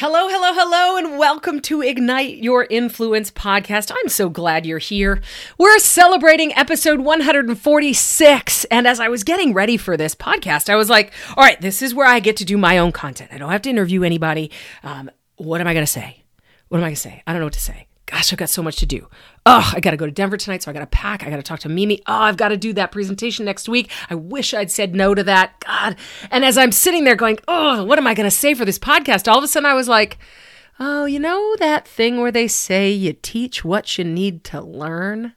Hello, hello, hello, and welcome to Ignite Your Influence podcast. I'm so glad you're here. We're celebrating episode 146. And as I was getting ready for this podcast, I was like, all right, this is where I get to do my own content. I don't have to interview anybody. Um, what am I going to say? What am I going to say? I don't know what to say gosh, I've got so much to do. Oh, I got to go to Denver tonight, so I got to pack. I got to talk to Mimi. Oh, I've got to do that presentation next week. I wish I'd said no to that. God. And as I'm sitting there going, oh, what am I going to say for this podcast? All of a sudden, I was like, Oh, you know that thing where they say you teach what you need to learn?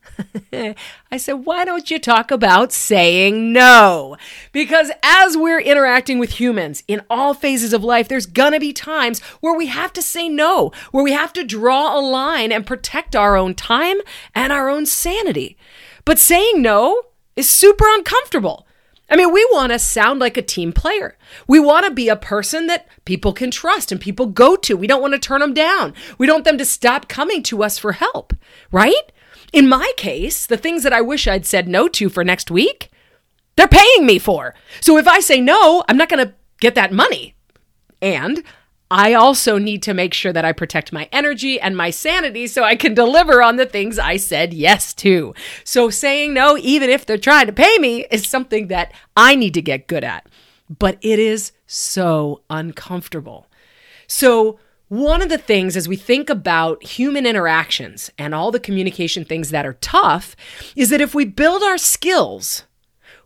I said, why don't you talk about saying no? Because as we're interacting with humans in all phases of life, there's gonna be times where we have to say no, where we have to draw a line and protect our own time and our own sanity. But saying no is super uncomfortable. I mean, we want to sound like a team player. We want to be a person that people can trust and people go to. We don't want to turn them down. We don't want them to stop coming to us for help, right? In my case, the things that I wish I'd said no to for next week, they're paying me for. So if I say no, I'm not going to get that money. And I also need to make sure that I protect my energy and my sanity so I can deliver on the things I said yes to. So saying no, even if they're trying to pay me, is something that I need to get good at. But it is so uncomfortable. So, one of the things as we think about human interactions and all the communication things that are tough is that if we build our skills,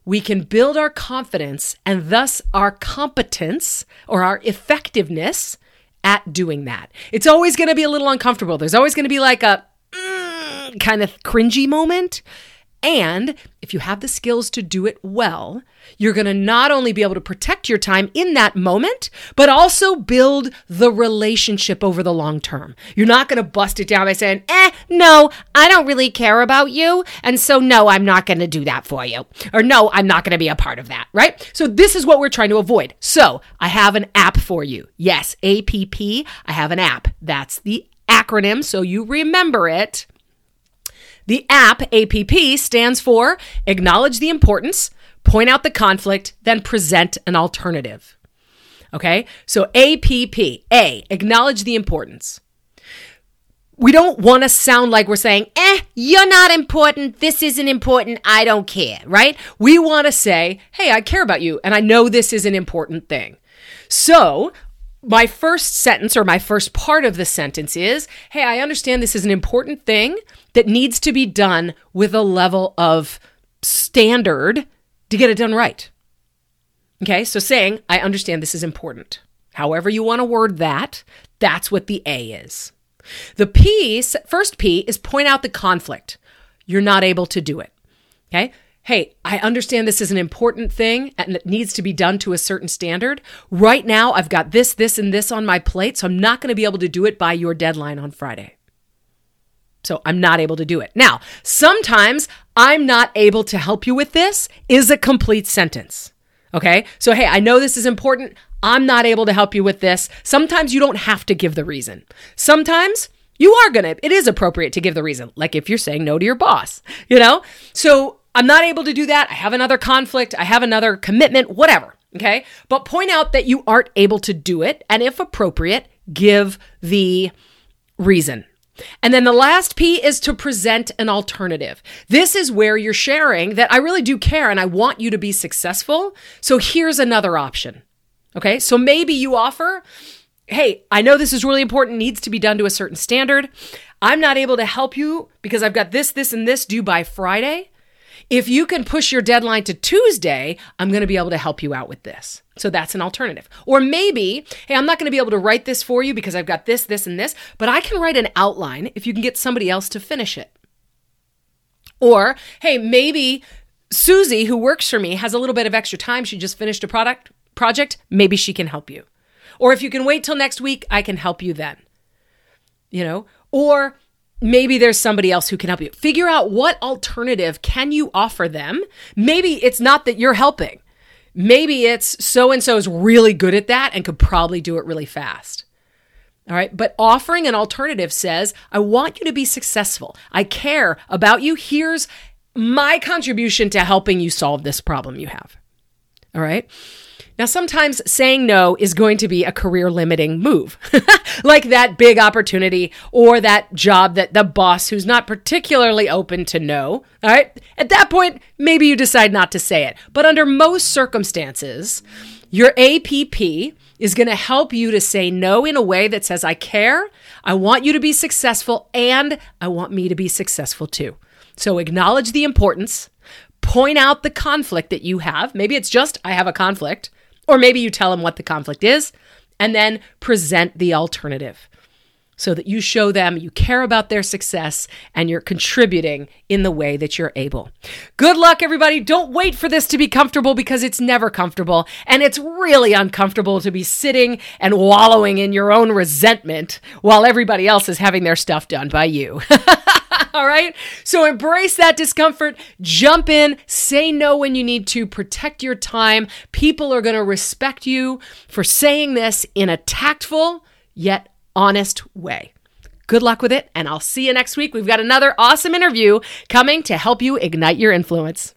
we can build our confidence and thus our competence or our effectiveness at doing that. It's always going to be a little uncomfortable. There's always going to be like a mm, kind of cringy moment. And if you have the skills to do it well, you're going to not only be able to protect your time in that moment, but also build the relationship over the long term. You're not going to bust it down by saying, eh, no, I don't really care about you. And so, no, I'm not going to do that for you. Or, no, I'm not going to be a part of that, right? So, this is what we're trying to avoid. So, I have an app for you. Yes, APP. I have an app. That's the acronym, so you remember it. The APP, APP, stands for Acknowledge the Importance, Point Out the Conflict, then Present an Alternative. Okay, so APP, A, Acknowledge the Importance. We don't want to sound like we're saying, eh, you're not important. This isn't important. I don't care, right? We want to say, hey, I care about you and I know this is an important thing. So my first sentence or my first part of the sentence is Hey, I understand this is an important thing that needs to be done with a level of standard to get it done right. Okay, so saying, I understand this is important. However, you want to word that, that's what the A is. The P, first P, is point out the conflict. You're not able to do it. Okay, hey, I understand this is an important thing and it needs to be done to a certain standard. Right now, I've got this, this, and this on my plate, so I'm not going to be able to do it by your deadline on Friday. So I'm not able to do it. Now, sometimes I'm not able to help you with this is a complete sentence. Okay. So, hey, I know this is important. I'm not able to help you with this. Sometimes you don't have to give the reason. Sometimes you are going to, it is appropriate to give the reason, like if you're saying no to your boss, you know? So I'm not able to do that. I have another conflict. I have another commitment, whatever. Okay. But point out that you aren't able to do it. And if appropriate, give the reason. And then the last P is to present an alternative. This is where you're sharing that I really do care and I want you to be successful. So here's another option. Okay. So maybe you offer, Hey, I know this is really important, needs to be done to a certain standard. I'm not able to help you because I've got this, this, and this due by Friday. If you can push your deadline to Tuesday, I'm going to be able to help you out with this. So that's an alternative. Or maybe, hey, I'm not going to be able to write this for you because I've got this, this, and this, but I can write an outline if you can get somebody else to finish it. Or, hey, maybe Susie, who works for me, has a little bit of extra time. She just finished a product project. Maybe she can help you. Or if you can wait till next week, I can help you then. You know, or maybe there's somebody else who can help you. Figure out what alternative can you offer them. Maybe it's not that you're helping. Maybe it's so and so is really good at that and could probably do it really fast. All right. But offering an alternative says, I want you to be successful. I care about you. Here's my contribution to helping you solve this problem you have. All right. Now, sometimes saying no is going to be a career limiting move, like that big opportunity or that job that the boss who's not particularly open to no. All right. At that point, maybe you decide not to say it. But under most circumstances, your APP is going to help you to say no in a way that says, I care, I want you to be successful, and I want me to be successful too. So acknowledge the importance, point out the conflict that you have. Maybe it's just, I have a conflict. Or maybe you tell them what the conflict is and then present the alternative so that you show them you care about their success and you're contributing in the way that you're able. Good luck, everybody. Don't wait for this to be comfortable because it's never comfortable. And it's really uncomfortable to be sitting and wallowing in your own resentment while everybody else is having their stuff done by you. All right. So embrace that discomfort, jump in, say no when you need to, protect your time. People are going to respect you for saying this in a tactful yet honest way. Good luck with it, and I'll see you next week. We've got another awesome interview coming to help you ignite your influence.